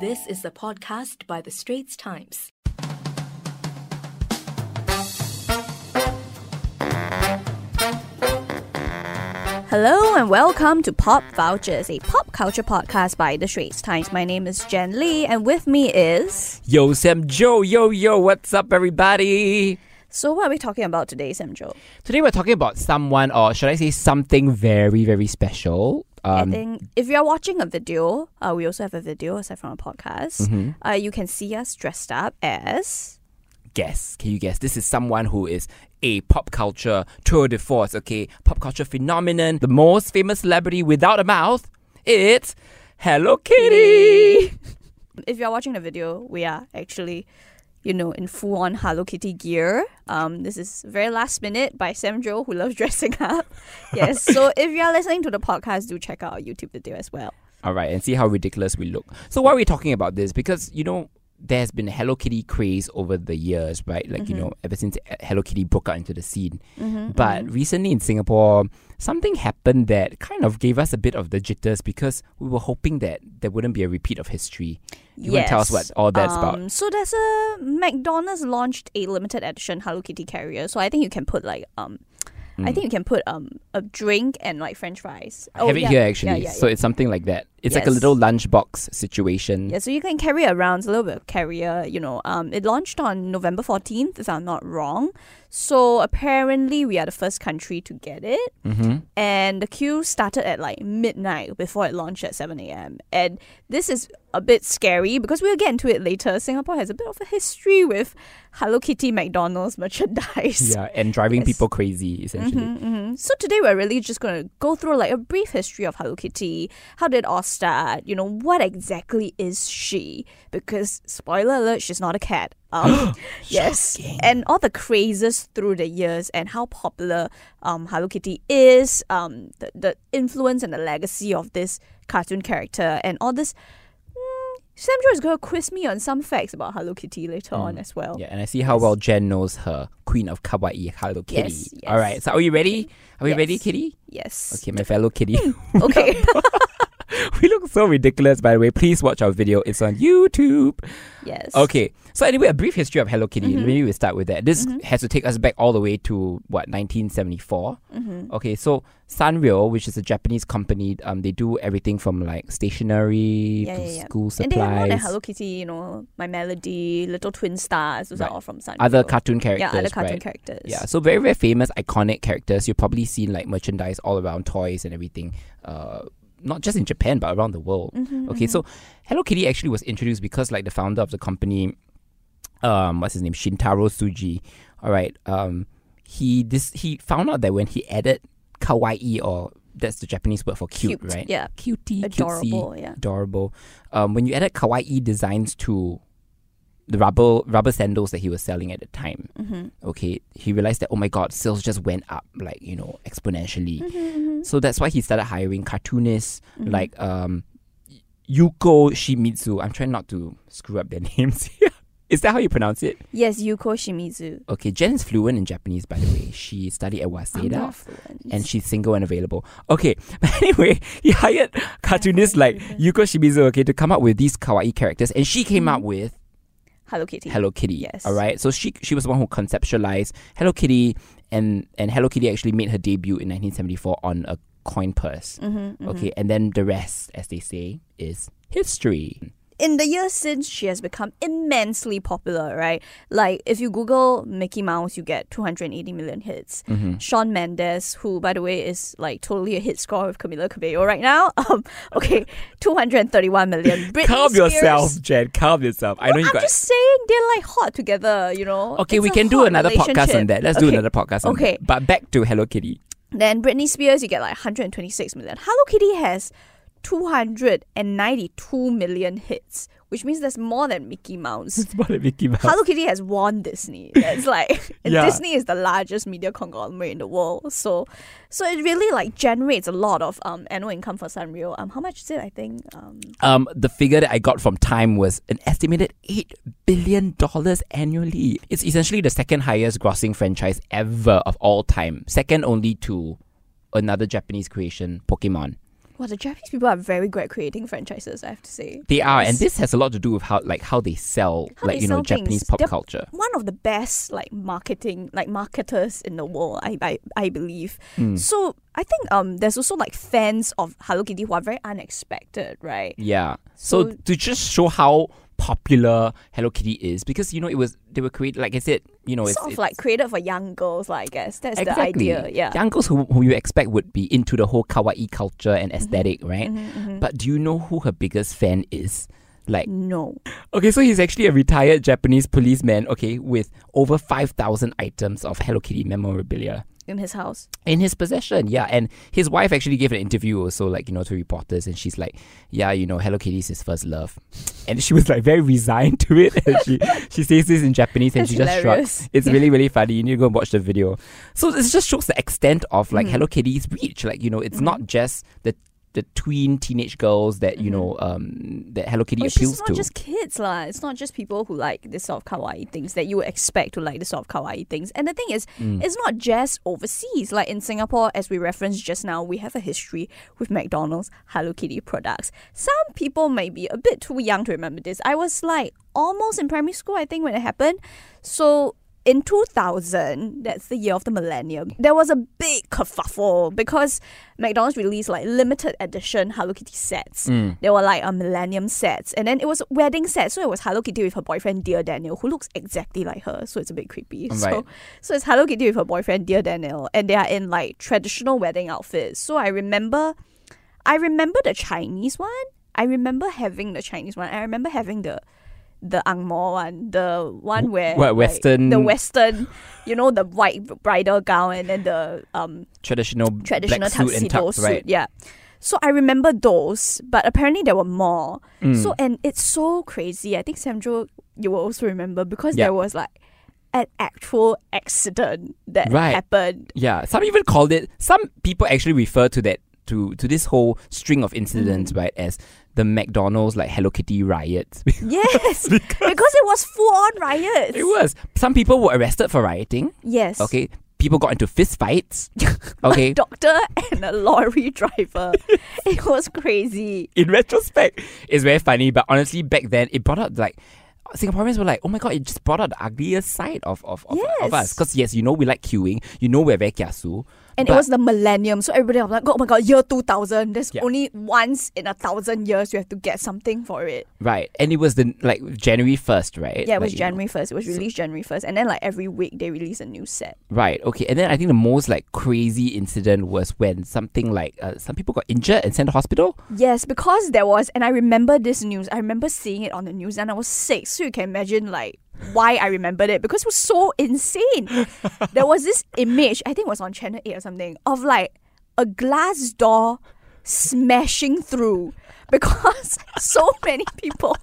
This is a podcast by The Straits Times. Hello and welcome to Pop Vultures, a pop culture podcast by The Straits Times. My name is Jan Lee, and with me is. Yo, Sam Jo, yo, yo, what's up, everybody? So, what are we talking about today, Sam Jo? Today we're talking about someone, or should I say something very, very special. I Um, think if you're watching a video, uh, we also have a video aside from a podcast. Mm-hmm. Uh, you can see us dressed up as. guess, can you guess? This is someone who is a pop culture tour de force, okay? Pop culture phenomenon, the most famous celebrity without a mouth. It's Hello Kitty. If you're watching the video, we are actually, you know, in full on Hello Kitty gear. Um, this is very last minute by Sam Jo, who loves dressing up. yes. So if you're listening to the podcast, do check out our YouTube video as well. All right, and see how ridiculous we look. So why are we talking about this? Because you know there's been a Hello Kitty craze over the years, right? Like you know, ever since Hello Kitty broke out into the scene. Mm-hmm, But recently in Singapore, something happened that kind of gave us a bit of the jitters because we were hoping that there wouldn't be a repeat of history. You want to tell us what all that's about? Um, So there's a McDonald's launched a limited edition Hello Kitty carrier. So I think you can put like um, I think you can put um a drink and like French fries. I have it yeah. here actually. Yeah, yeah, So it's something like that. It's like a little lunchbox situation. Yeah, so you can carry it around. It's a little bit of carrier, you know. Um, it launched on November 14th, if I'm not wrong. So apparently, we are the first country to get it. Mm-hmm. And the queue started at like midnight before it launched at 7 a.m. And this is a bit scary because we'll get into it later. Singapore has a bit of a history with Hello Kitty McDonald's merchandise. Yeah, and driving Yes. people crazy essentially. hmm So today we're really just going to go through like a brief history of Hello Kitty. How did all start? You know, what exactly is she? Because spoiler alert, she's not a cat. Um, yes, and all the crazes through the years and how popular um, Hello Kitty is, um, the, the influence and the legacy of this cartoon character, and all this. Mm, Sam Jo is going to quiz me on some facts about Hello Kitty later on as well. Yeah, and I see how well Jan knows her Queen of Kawaii Hello Kitty. Yes, yes. All right, so are we ready? Are we ready, Kitty? Yes. Okay, my fellow kitty. Okay. we look so ridiculous, by the way. Please watch our video. It's on YouTube. yes. Okay. So anyway, a brief history of Hello Kitty. Mm-hmm. Maybe we start with that. This has to take us back all the way to what 1974. Mm-hmm. Okay, so Sanrio, which is a Japanese company, um, they do everything from like stationery Yeah, to yeah, yeah. school And they have more than Hello Kitty, you know, My Melody, Little Twin Stars, those Right. are all from Sanrio. other cartoon characters, Yeah, other cartoon right? characters. Yeah, so very very famous, iconic characters. You've probably seen like merchandise all around, toys and everything. Uh, not just in Japan but around the world. Mm-hmm, Okay, so Hello Kitty actually was introduced because like the founder of the company, um, what's his name, Shintaro Tsuji. All right, um, he this he found out that when he added kawaii or that's the Japanese word for cute, Cute, right? yeah. cutie, Adorable, cutesy, yeah. adorable. Um, when you added kawaii designs to the rubber rubber sandals that he was selling at the time, Mm-hmm. okay, he realized that oh my god, sales just went up like you know exponentially. Mm-hmm, So that's why he started hiring cartoonists like um, Yuko Shimizu. I'm trying not to screw up their names here. Is that how you pronounce it? Yes, Yuko Shimizu. Okay, Jen is fluent in Japanese, by the way. She studied at Waseda. And she's single and available. Okay, but anyway, he hired cartoonists like Yuko Shimizu, okay, to come up with these kawaii characters, and she came up with Hello Kitty. Hello Kitty. Yes. All right. So she she was the one who conceptualized Hello Kitty, and and Hello Kitty actually made her debut in 1974 on a coin purse. Mm-hmm, Okay, and then the rest, as they say, is history. In the years since, she has become immensely popular, right? Like, if you Google Mickey Mouse, you get 280 million hits. Mm-hmm. Shawn Mendes, who, by the way, is like totally a hit score with Camila Cabello right now. Um, okay, 231 million. Britney Calm Spears, yourself, Jan. Calm yourself. I know you I'm got. just saying they're like hot together, you know. Okay, It's we can do another podcast on that. Let's do another podcast on Okay. that. But back to Hello Kitty. Then Britney Spears, you get like 126 million. Hello Kitty has 292 million hits, which means there's more than Mickey Mouse. It's more like Mickey Mouse. Hello Kitty has won Disney. That's like Yeah. Disney is the largest media conglomerate in the world. So so it really like generates a lot of um annual income for Sanrio. Um how much is it? I think um Um, the figure that I got from Time was an estimated eight billion dollars annually. It's essentially the second highest grossing franchise ever of all time, second only to another Japanese creation, Pokemon. Well, the Japanese people are very great at creating franchises. I have to say They are, and this has a lot to do with how like how they sell How like they you know sell Japanese pop They're- culture. one of the best like marketing like marketers in the world i i, I believe Mm. so i think um there's also like fans of hello kitty who are very unexpected right Yeah. So, So- to just show how popular Hello Kitty is, because you know it was they were created like I said, you know, it's, sort of like created for young girls i guess. That's exactly. the idea yeah. Young girls who who you expect would be into the whole kawaii culture and esthetic right? Mhm, But do you know who her biggest fan is? Like, no. Okay, so he's actually a retired Japanese policeman, okay, with over 5,000 items of Hello Kitty memorabilia in his house in his possession. Yeah, and his wife actually gave an interview also, like, you know, to reporters, and she's like, yeah, you know, Hello Kitty is his first love. And she was like very resigned to it. And she, she says this in Japanese and That's she just shrugs. It's really, really funny. You need to go and watch the video. So this just shows the extent of like Mhm. Hello Kitty's reach. Like, you know, it's not just the the tween teenage girls that, you know, um that Hello Kitty it's appeals just not to. just kids lah. It's not just people who like this sort of kawaii things that you would expect to like this sort of kawaii things. And the thing is, Mm. it's not just overseas. Like in Singapore, as we referenced just now, we have a history with McDonald's Hello Kitty products. Some people may be a bit too young to remember this. I was like almost in primary school, I think, when it happened. So in 2000, that's the year of the millennium, there was a big kerfuffle because McDonald's released like limited edition Hello Kitty sets. Mm. They were like a millennium sets, and then it was wedding sets. So it was Hello Kitty with her boyfriend Dear Daniel, who looks exactly like her. So it's a bit creepy. Right. So so it's Hello Kitty with her boyfriend Dear Daniel, and they are in like traditional wedding outfits. So I remember, I remember the Chinese one. I remember having the Chinese one. I remember having the the Ang Mo one, the one where what, like, Western- the Western, you know, the white bridal gown and then the um traditional, traditional black suit tuxedo and tux, suit. right? Yeah. So I remember those, but apparently there were more. Mm. So and it's so crazy. I think Sam Jo, you will also remember because there was like an actual accident that Right. happened. Yeah, some even called it. Some people actually refer to that to to this whole string of incidents, Mm. right, as the McDonald's like Hello Kitty riots. Yes, because it was full on riots. it was. Some people were arrested for rioting. Yes. Okay, people got into fist fights. Okay, A doctor and a lorry driver. it was crazy. in retrospect, it's very funny. But honestly, back then, it brought up like. Singaporeans were like, oh my god, it just brought out the ugliest side of, of, of, of us. Because, yes, you know, we like queuing. You know, we're very kiasu. And But- it was the millennium, so everybody was like, "Oh my god, year two thousand! There's Yeah. only once in a thousand years you have to get something for it." Right. And it was the, like, January 1st, right? Yeah, it Like, was know. January first. It was released January first, and then like every week they release a new set. Right. Okay. And then I think the most like crazy incident was when something like uh, some people got injured and sent to hospital. Yes, because there was, and I remember this news. I remember seeing it on the news, and I was six, so you can imagine like why I remembered it because it was so insane. there was this image, I think it was on Channel Eight or something, of like a glass door smashing through because so many people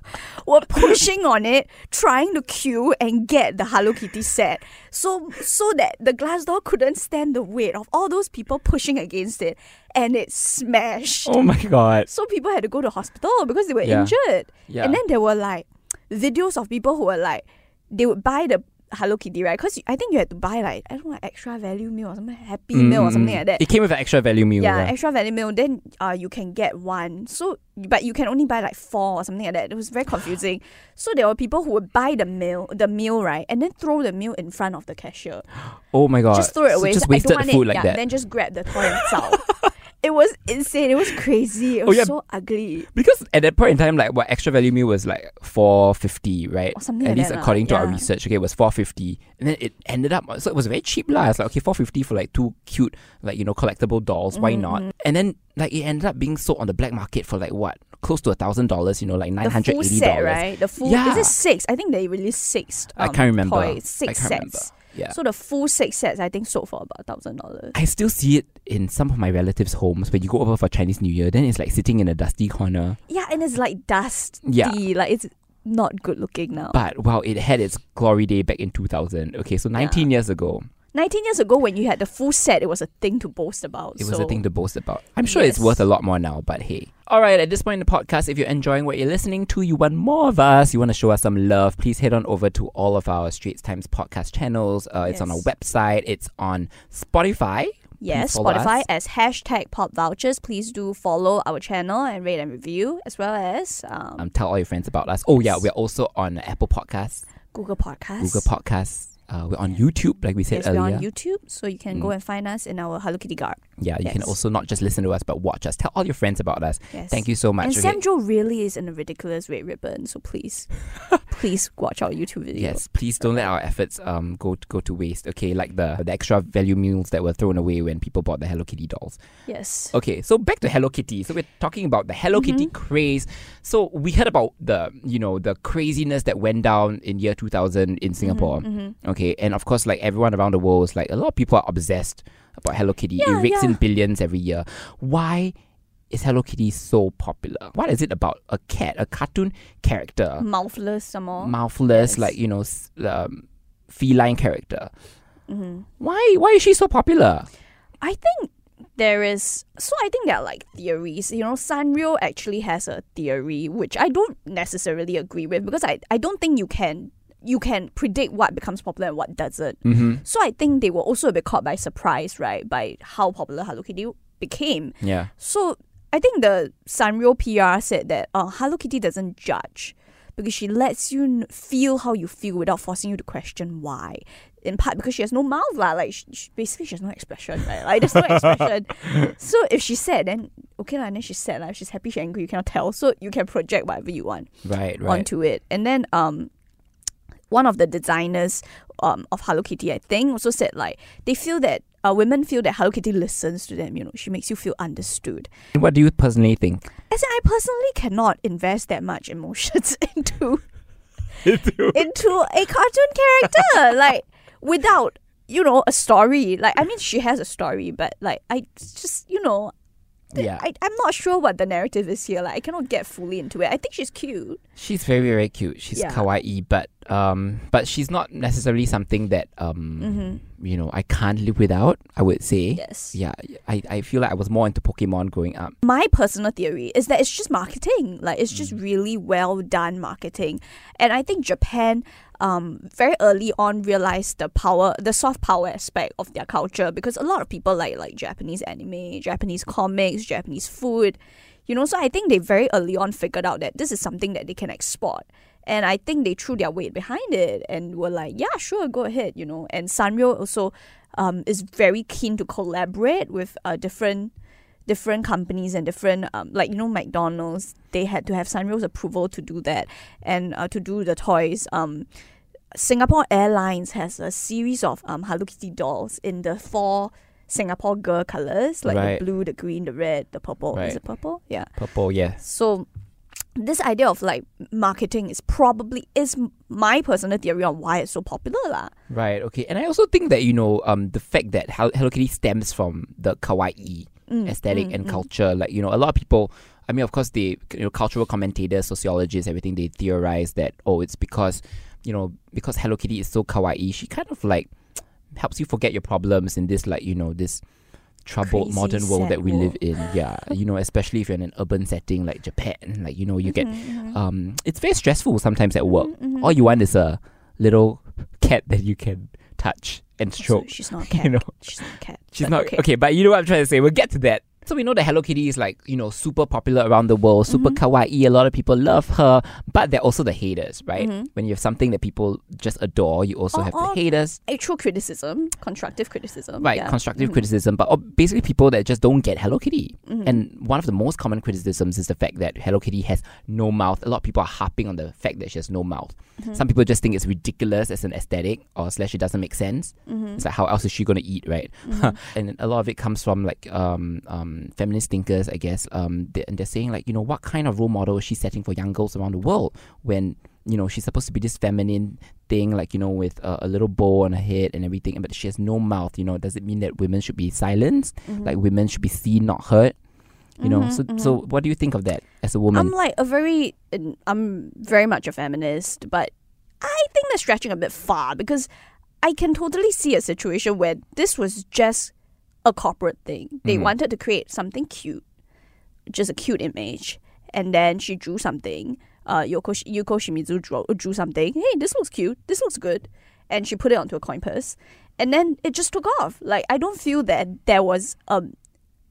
were pushing on it, trying to queue and get the Hello Kitty set. So so that the glass door couldn't stand the weight of all those people pushing against it, and it smashed. Oh my god. So people had to go to hospital because they were Yeah. injured. Yeah. And then there were like videos of people who were like, they would buy the Hello Kitty, right? Because I think you had to buy like, I don't know, extra value meal or something, happy meal or something Mm, like that. It came with an extra value meal. yeah, yeah. extra value meal. Then uh, you can get one. So, but you can only buy like four or something like that. It was very confusing. So there were people who would buy the meal, the meal, right, and then throw the meal in front of the cashier. Oh my god. just throw it So away. just Say, "I wasted want food it. like yeah, that. Then just grab the toy and. It was insane. It was crazy. It Oh, yeah. so ugly. because at that point in time, like what extra value meal was like four fifty, right? Or something At like least that according to our research, okay, it was four fifty, and then it ended up so it was very cheap lah. It's like okay, four fifty for like two cute like you know collectible dolls. Why not? Mm-hmm. And then like it ended up being sold on the black market for like what close to a thousand dollars. You know, like nine hundred eighty dollars. right? The full Yeah. is it six? I think they released six. I um, can't remember. Toys, I six can't sets. remember. Yeah. So the full six sets, I think, sold for about thousand dollars. I still see it in some of my relatives' homes when you go over for Chinese New Year. Then it's like sitting in a dusty corner. Yeah, and it's like dust. Yeah. like it's not good looking now. But wow, it had its glory day back in 2000. Okay, so 19 years ago, Nineteen years ago, when you had the full set, it was a thing to boast about. it was a thing to boast about. I'm sure it's worth a lot more now, but hey. All right, at this point in the podcast, if you're enjoying what you're listening to, you want more of us, you want to show us some love, please head on over to all of our Straits Times podcast channels. Uh, It's on our website, it's on Spotify. Yes, Spotify us. as hashtag pop vultures. Please do follow our channel and rate and review, as well as um, Um, tell all your friends about us. Oh yeah, we're also on Apple Podcasts, Google Podcasts. Google Podcasts. Uh, we're on YouTube, like we said Yes, we're on YouTube, so you can go Mm. and find us in our Hello Kitty garb. Yeah, you can also not just listen to us, but watch us. Tell all your friends about us. Yes. Thank you so much. And okay? Sam Jo really is in a ridiculous red ribbon, so please, please watch our YouTube video. Yes, please don't let our efforts um go go to waste. Okay, like the the extra value meals that were thrown away when people bought the Hello Kitty dolls. Yes. Okay, so back to Hello Kitty. So we're talking about the Hello Kitty Mm-hmm. craze. So we heard about the you know the craziness that went down in year 2000 in Singapore. Mm-hmm. Okay, and of course, like everyone around the world is like a lot of people are obsessed about Hello Kitty. it Yeah, rakes in billions every year. Why? Is Hello Kitty so popular? What is it about a cat, a cartoon character, Mouthless some more. mouthless, Yes. like you know, um, feline character? hmm Why? Why is she so popular? I think there is. So I think there are like theories. You know, Sanrio actually has a theory which I don't necessarily agree with because I I don't think you can you can predict what becomes popular and what doesn't. Mm-hmm. So I think they were also a bit caught by surprise, right, by how popular Hello Kitty became. Yeah. So I think the Sanrio PR said that uh, Hello Kitty doesn't judge because she lets you n- feel how you feel without forcing you to question why. In part because she has no mouth, lah. Like she, she- basically, she has no expression, right? Like there's no expression. so if she's sad, then okay, lah. And then she's sad. If she's happy, she's angry. You cannot tell. So you can project whatever you want Right. Right. onto it. And then um one of the designers um of Hello Kitty, I think, also said like they feel that uh, women feel that Hello Kitty listens to them, you know, she makes you feel understood. What do you personally think? As in, I personally cannot invest that much emotions into into a cartoon character. like without, you know, a story. Like I mean she has a story, but like I just you know yeah. I, I'm not sure what the narrative is here. Like I cannot get fully into it. I think she's cute. She's very very cute. She's Yeah. kawaii, but um, but she's not necessarily something that um, Mm-hmm. you know, I can't live without. I would say. Yes. Yeah, I, I feel like I was more into Pokemon growing up. my personal theory is that it's just marketing. Like it's Mm. just really well done marketing. And I think Japan um very early on realized the power the soft power aspect of their culture because a lot of people like like Japanese anime, Japanese comics, Japanese food. You know, so I think they very early on figured out that this is something that they can export. And I think they threw their weight behind it and were like, yeah, sure, go ahead, you know. And Sanrio also um, is very keen to collaborate with uh, different different companies and different um, like you know McDonald's they had to have Sanrio's approval to do that and uh, to do the toys um Singapore Airlines has a series of um Hello Kitty dolls in the four Singapore girl colors like Right. the blue the green the red the purple Right. is it purple yeah Purple, yeah so this idea of like marketing is probably is my personal theory on why it's so popular lah. Right. Okay. And I also think that you know, um, the fact that Hel- Hello Kitty stems from the kawaii Mm, aesthetic mm, and mm. culture. Like you know, a lot of people. I mean, of course, the you know, cultural commentators, sociologists, everything. They theorize that oh, it's because you know because Hello Kitty is so kawaii. She kind of like helps you forget your problems in this like you know this troubled Crazy, modern world that we world. live in. Yeah, you know, especially if you're in an urban setting like Japan, like you know, you get Mhm, mhm. um, it's very stressful sometimes at work. Mhm, mhm. All you want is a little cat that you can touch and stroke. she's not a You know, She's not a cat. she's not okay. okay. But you know what I'm trying to say. We'll get to that. So we know that Hello Kitty is like you know super popular around the world, super Mhm. kawaii. A lot of people love her, but they're also the haters, right? Mhm. When you have something that people just adore, you also Or- have the haters, Actual criticism, constructive criticism. right? yeah. Constructive Mhm, criticism, but uh, basically people that just don't get Hello Kitty. mhm. And one of the most common criticisms is the fact that Hello Kitty has no mouth. A lot of people are harping on the fact that she has no mouth. Mhm. Some people just think it's ridiculous as an aesthetic, or slash it doesn't make sense. Mhm. It's like how else is she gonna eat, right? And a lot of it comes from like um um feminist thinkers, I guess. Um, they, and they're saying like you know what kind of role model is she setting for young girls around the world when you know she's supposed to be this feminine thing like you know with a, a little bow on her head and everything, but she has no mouth. You know, does it mean that women should be silenced? Mhm. Like women should be seen, not heard? You know, Mhm, so mhm. so what do you think of that as a woman? I'm like a very, I'm very much a feminist, but I think they're stretching a bit far because I can totally see a situation where this was just a corporate thing. They Mhm. wanted to create something cute, just a cute image, and then she drew something. Uh, Yoko Yuko Shimizu drew, drew something. Hey, this looks cute. This looks good, and she put it onto a coin purse. and then it just took off. Like I don't feel that there was um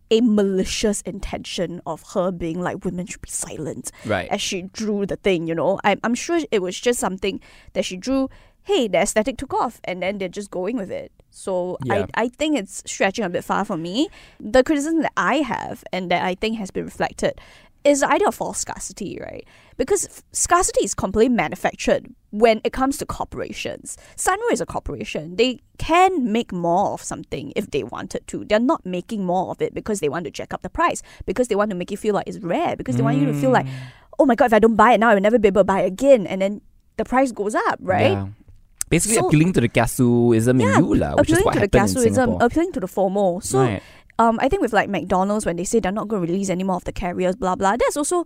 a malicious intention of her being like women should be silent Right. as she drew the thing. You know, I'm I'm sure it was just something that she drew. Hey, the aesthetic took off, and then they're just going with it. So Yeah. I I think it's stretching a bit far for me. The criticism that I have and that I think has been reflected is the idea of false scarcity, right? Because f- scarcity is completely manufactured when it comes to corporations. Sanrio is a corporation. They can make more of something if they wanted to. They're not making more of it because they want to jack up the price, because they want to make you feel like it's rare, because they want you to feel like, mm. oh my god, if I don't buy it now, I will never be able to buy it again. And then the price goes up, right? Yeah. Basically So- appealing to the kiasuism Yeah, in you, lah, which is what to the kiasuism, appealing to the formal. So right. um, I think with like McDonald's when they say they're not going to release any more of the carriers, blah blah. That's also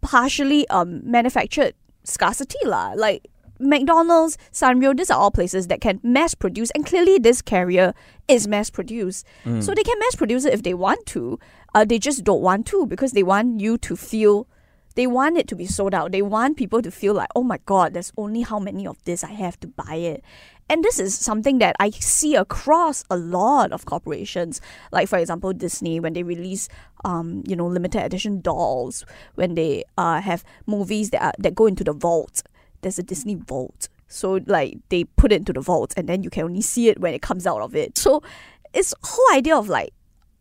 partially um manufactured scarcity lah. Like McDonald's, Sanrio, these are all places that can mass produce, and clearly this carrier is mass produced, Mm. so they can mass produce it if they want to. Uh, they just don't want to because they want you to feel. They want it to be sold out. They want people to feel like, oh my god, there's only how many of this I have to buy it. And this is something that I see across a lot of corporations. Like for example, Disney when they release um, you know, limited edition dolls, when they uh have movies that are, that go into the vault. There's a Disney vault. So like they put it into the vault and then you can only see it when it comes out of it. So it's whole idea of like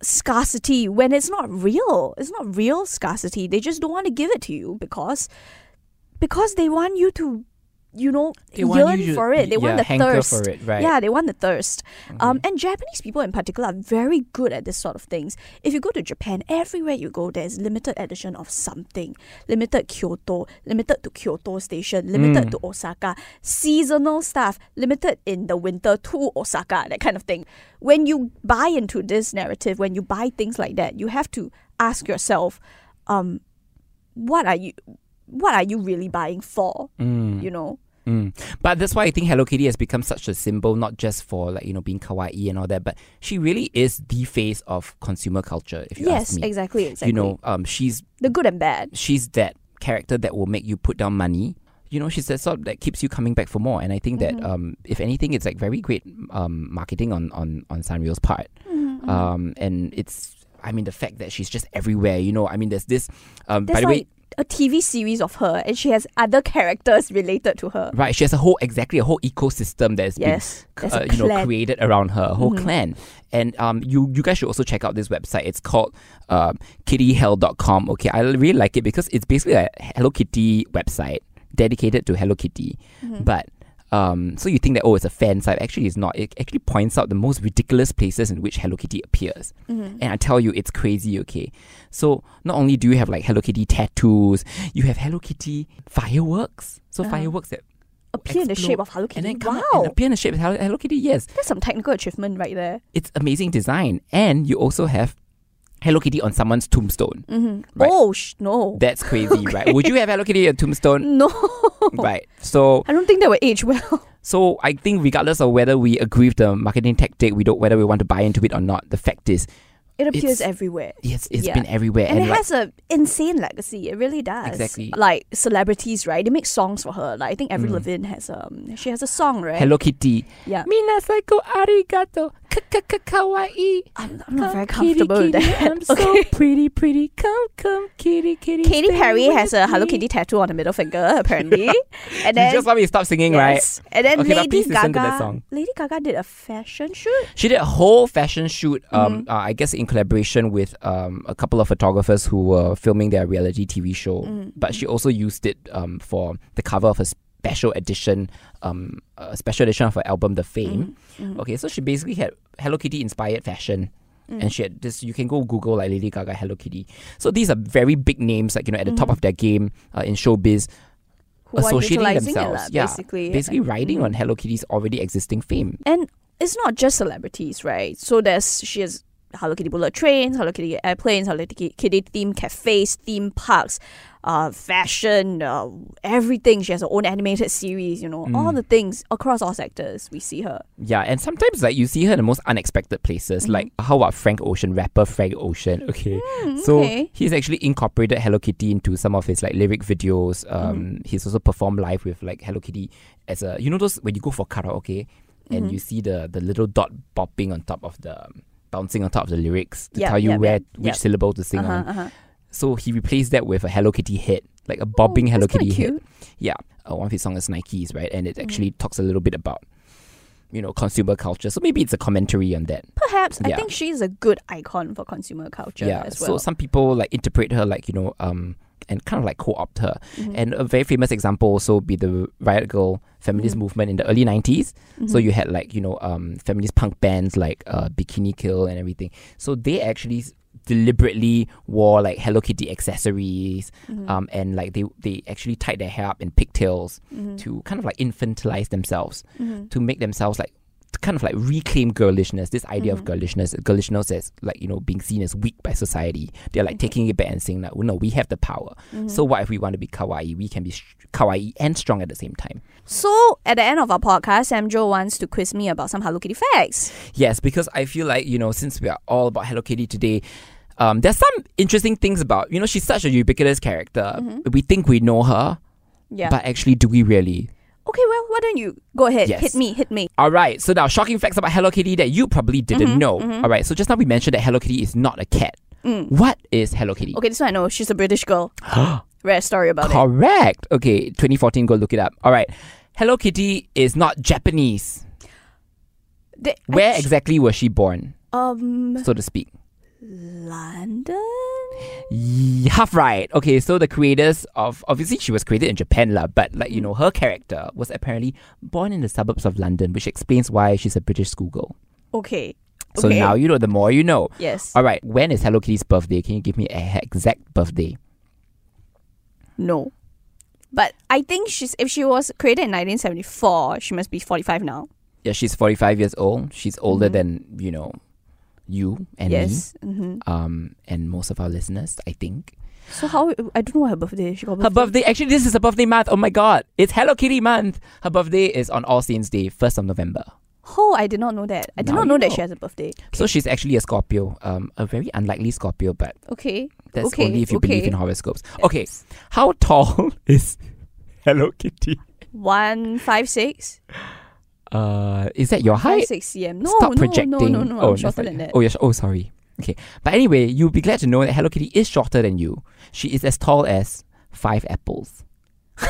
scarcity when it's not real. It's not real scarcity. They just don't want to give it to you because because they want you to you know They want yearn you for it. They want yeah, the hanker thirst. it, right. Mm-hmm. Yeah, they want the thirst. Um, and Japanese people in particular are very good at this sort of things. If you go to Japan, everywhere you go, there's limited edition of something. Limited Kyoto, limited to Kyoto Station, limited Mm. to Osaka, seasonal stuff, limited in the winter to Osaka, that kind of thing. When you buy into this narrative, when you buy things like that, you have to ask yourself, um, what are you what are you really buying for? Mm. You know? Mm. But that's why I think Hello Kitty has become such a symbol, not just for like you know being kawaii and all that, but she really is the face of consumer culture. If you yes, ask me, exactly, exactly. you know, um, she's the good and bad. she's that character that will make you put down money. You know, she's that sort that keeps you coming back for more. And I think Mm-hmm. that um, if anything, it's like very great um, marketing on on on Sanrio's part. Mm-hmm, Um, and it's I mean the fact that she's just everywhere. You know, I mean there's this. Um, by the way, a TV series of her, and she has other characters related to her. right? She has a whole exactly a whole ecosystem that's been Yes, there's uh, you know created around her a whole Mhm. clan and um you you guys should also check out this website it's called um kittyhell.com okay i really like it because it's basically a hello kitty website dedicated to hello kitty Mm-hmm. but um, so you think that oh it's a fan site actually it's not it actually points out the most ridiculous places in which hello kitty appears Mm-hmm. and i tell you it's crazy okay so not only do you have like hello kitty tattoos you have hello kitty fireworks so Uh-huh. fireworks that Appear in the shape of Hello Kitty. and Kitty. then come wow, out appear in the shape of hello, hello kitty yes that's some technical achievement right there. it's amazing design and you also have hello kitty on someone's tombstone Mm-hmm. Right. Oh sh- no, that's crazy right would you have hello kitty on tombstone no, right so I don't think that would age well. so i think regardless of whether we agree with the marketing tactic we don't whether we want to buy into it or not the fact is It appears It's- everywhere. yes it's Yeah. been everywhere And, and, it like, has a insane legacy. It really does. Exactly. Like celebrities, right? They make songs for her. Like I think Avril Mm. Lavigne has um she has a song, right? hello kitty Yeah. minasako arigato kawaii I'm, I'm not very Come, kitty, comfortable with that. I'm so okay. pretty pretty come come kitty kitty Katy Perry has a Hello. Kitty tattoo on the middle finger, apparently. and then, you just want me to stop singing right yes. And then Okay, Lady Gaga. Lady Gaga did a fashion shoot. She did a whole fashion shoot, um, Mm-hmm. uh, I guess in collaboration with um, a couple of photographers who were filming their reality TV show. Mm-hmm. But she also used it um, for the cover of a special edition, um, a special edition of her album, The Fame. Mm-hmm. Okay, so she basically had Hello Kitty inspired fashion. Mm. And she had this. You can go Google like Lady Gaga, Hello Kitty. So these are very big names, like you know, at the Mm-hmm. top of their game uh, in showbiz, Who associating themselves, yeah, basically. basically riding Mhm. on Hello Kitty's already existing fame. And it's not just celebrities, right? So there's she has Hello Kitty bullet trains, Hello Kitty airplanes, Hello Kitty, Kitty themed cafes, theme parks, uh, fashion, uh, everything. She has her own animated series, you know, all Mm. the things across all sectors. We see her. Yeah, and sometimes like you see her in the most unexpected places. Mhm. Like how about Frank Ocean, rapper Frank Ocean? Okay, Mm, so okay. he's actually incorporated Hello Kitty into some of his like lyric videos. Um, Mm-hmm. he's also performed live with like Hello Kitty as a you know those when you go for karaoke and Mm-hmm. you see the the little dot bopping on top of the bouncing on top of the lyrics to Yep, tell you yep, where yep, which syllable to sing Uh-huh, on. uh-huh. So he replaced that with a Hello Kitty hit, like a bobbing Oh, Hello Kitty hit. Yeah, uh, one of his songs is Nikes, right? And it Mm. actually talks a little bit about, you know, consumer culture. So maybe it's a commentary on that. Perhaps I Yeah. think she's a good icon for consumer culture yeah. as So some people like interpret her like you know, um, and kind of like co-opt her. Mhm. And a very famous example also be the Riot Grrrl feminist Mhm. movement in the early 90s. So Mhm. you had like, you know, um, feminist punk bands like uh, Bikini Kill and everything. So they actually deliberately wore like Hello Kitty accessories Mhm. um, and like they, they actually tied their hair up in pigtails Mhm. to kind of like infantilize themselves, Mhm. to make themselves like to kind of like reclaim girlishness, this idea of Mhm. girlishness, girlishness as like, you know, being seen as weak by society. They're like Okay. taking it back and saying that, well, no, we have the power. Mhm. So what if we want to be kawaii? We can be sh- kawaii and strong at the same time. So at the end of our podcast, Sam Jo wants to quiz me about some Hello Kitty facts. Yes, because I feel like, you know, since we are all about Hello Kitty today, um, there's some interesting things about, you know, she's such a ubiquitous character. Mhm. We think we know her, Yeah. but actually, do we really? okay, well, why don't you go ahead? Yes. Hit me, hit me. All right, so now shocking facts about Hello Kitty that you probably didn't Mhm, know. mhm. All right, so just now we mentioned that Hello Kitty is not a cat. Mm. What is Hello Kitty? Okay, this one I know. She's a British girl. Rare story about it. Correct. Okay, 2014, go look it up. All right, Hello Kitty is not Japanese. They- Where exactly was she born, Um, so to speak? London. Ye- Half right. Okay, so the creators of obviously she was created in Japan, lah, but like Mm. you know, her character was apparently born in the suburbs of London, which explains why she's a British schoolgirl. Okay. So okay. now you know the more you know. Yes. All right, when is Hello Kitty's birthday? Can you give me a exact birthday? No. But I think she's if she was created in 1974, she must be 45 now. Yeah, she's 45 years old. She's older Mhm. than, you know, you and yes. me. Um, and most of our listeners, I think. So how I don't know what her birthday. She got Her birthday, actually, this is a birthday month. Oh my god. It's Hello Kitty month. Her birthday is on All Saints Day, 1st of November. Oh, I did not know that. I did Now not know, you that she has a birthday. So she's actually a Scorpio. Um, a very unlikely Scorpio, but Okay. that's Okay, only if you believe in horoscopes. Okay, how tall is Hello Kitty? One five six. Uh, is that your height? Five six cm. No, Stop no, projecting. no, no, no. Oh, I'm shorter than that. Oh, yes. Oh, sorry. Okay. But anyway, you'll be glad to know that Hello Kitty is shorter than you. She is as tall as five apples.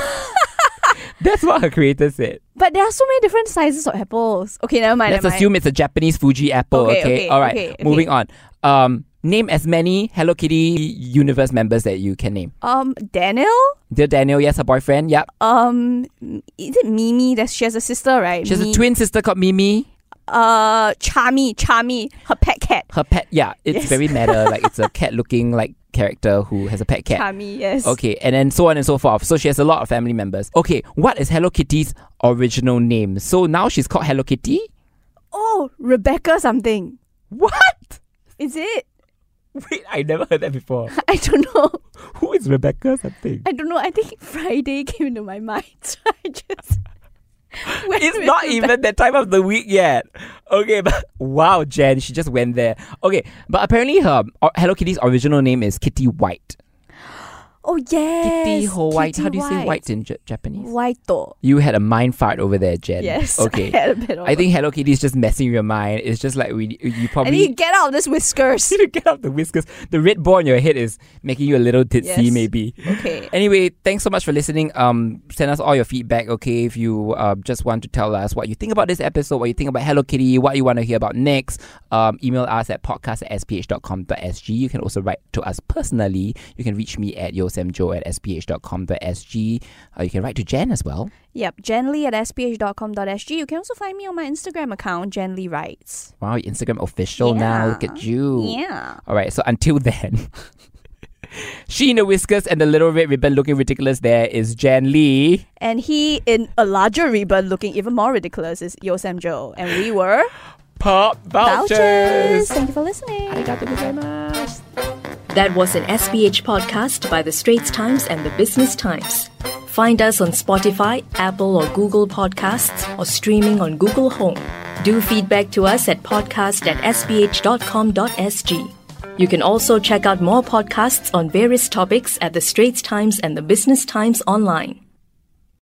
That's what her creator said. But there are so many different sizes of apples. Okay, never mind. Let's never assume it's a Japanese Fuji apple. Okay, Okay. okay, All right. okay. Moving on. Um, name as many Hello Kitty universe members that you can name. Um, Daniel. Dear Daniel, yes, her boyfriend. Yep. Um, is it Mimi? That she has a sister, right? She has a twin sister called Mimi. Uh, Charmy, Charmy, her pet cat. Her pet. Yeah, it's Yes. very meta. like it's a cat-looking like character who has a pet cat. Charmy, yes. Okay, and then so on and so forth. So she has a lot of family members. Okay, what is Hello Kitty's original name? So now she's called Hello Kitty? Oh, Rebecca something. What? Is it? Wait, I never heard that before. I don't know. Who is Rebecca something? I don't know. I think Friday came into my mind. So I just. It's not Rebe- even that time of the week yet. Okay, but wow, Jan, she just went there. Okay, but apparently her uh, Hello Kitty's original name is Kitty White. Oh, yes. Kitty Ho White. Kitty How do you say white in J- Japanese? White. You had a mind fart over there, Jan. Yes. Okay. I had a bit of I think Hello Kitty is just messing your mind. It's just like we, you I probably need to get out of this whiskers. You need to get off the whiskers. The red ball on your head is making you a little tipsy, Yes. maybe. okay. Anyway, thanks so much for listening. Um, send us all your feedback, okay? If you uh, just want to tell us what you think about this episode, what you think about Hello Kitty, what you want to hear about next, um, email us at podcast at sph.com.sg. You can also write to us personally. You can reach me at yeosamjo at sph.com.sg. Uh, you can write to Jan as well. Yep, jenly at sph.com.sg. You can also find me on my Instagram account, Jenly Writes. Wow, Instagram official now. Look at you. Yeah. All right, so until then, she in the whiskers and the little red ribbon looking ridiculous there is Jan Lee. And he, in a larger ribbon looking even more ridiculous, is Yeo Sam Jo. And we were Pop vultures. Thank you for listening. Arigatou gozaimasu. That was an SPH podcast by the Straits Times and the Business Times. Find us on Spotify, Apple or Google Podcasts, or streaming on Google Home. Do feedback to us at podcast at sph.com.sg. You can also check out more podcasts on various topics at the Straits Times and the Business Times online.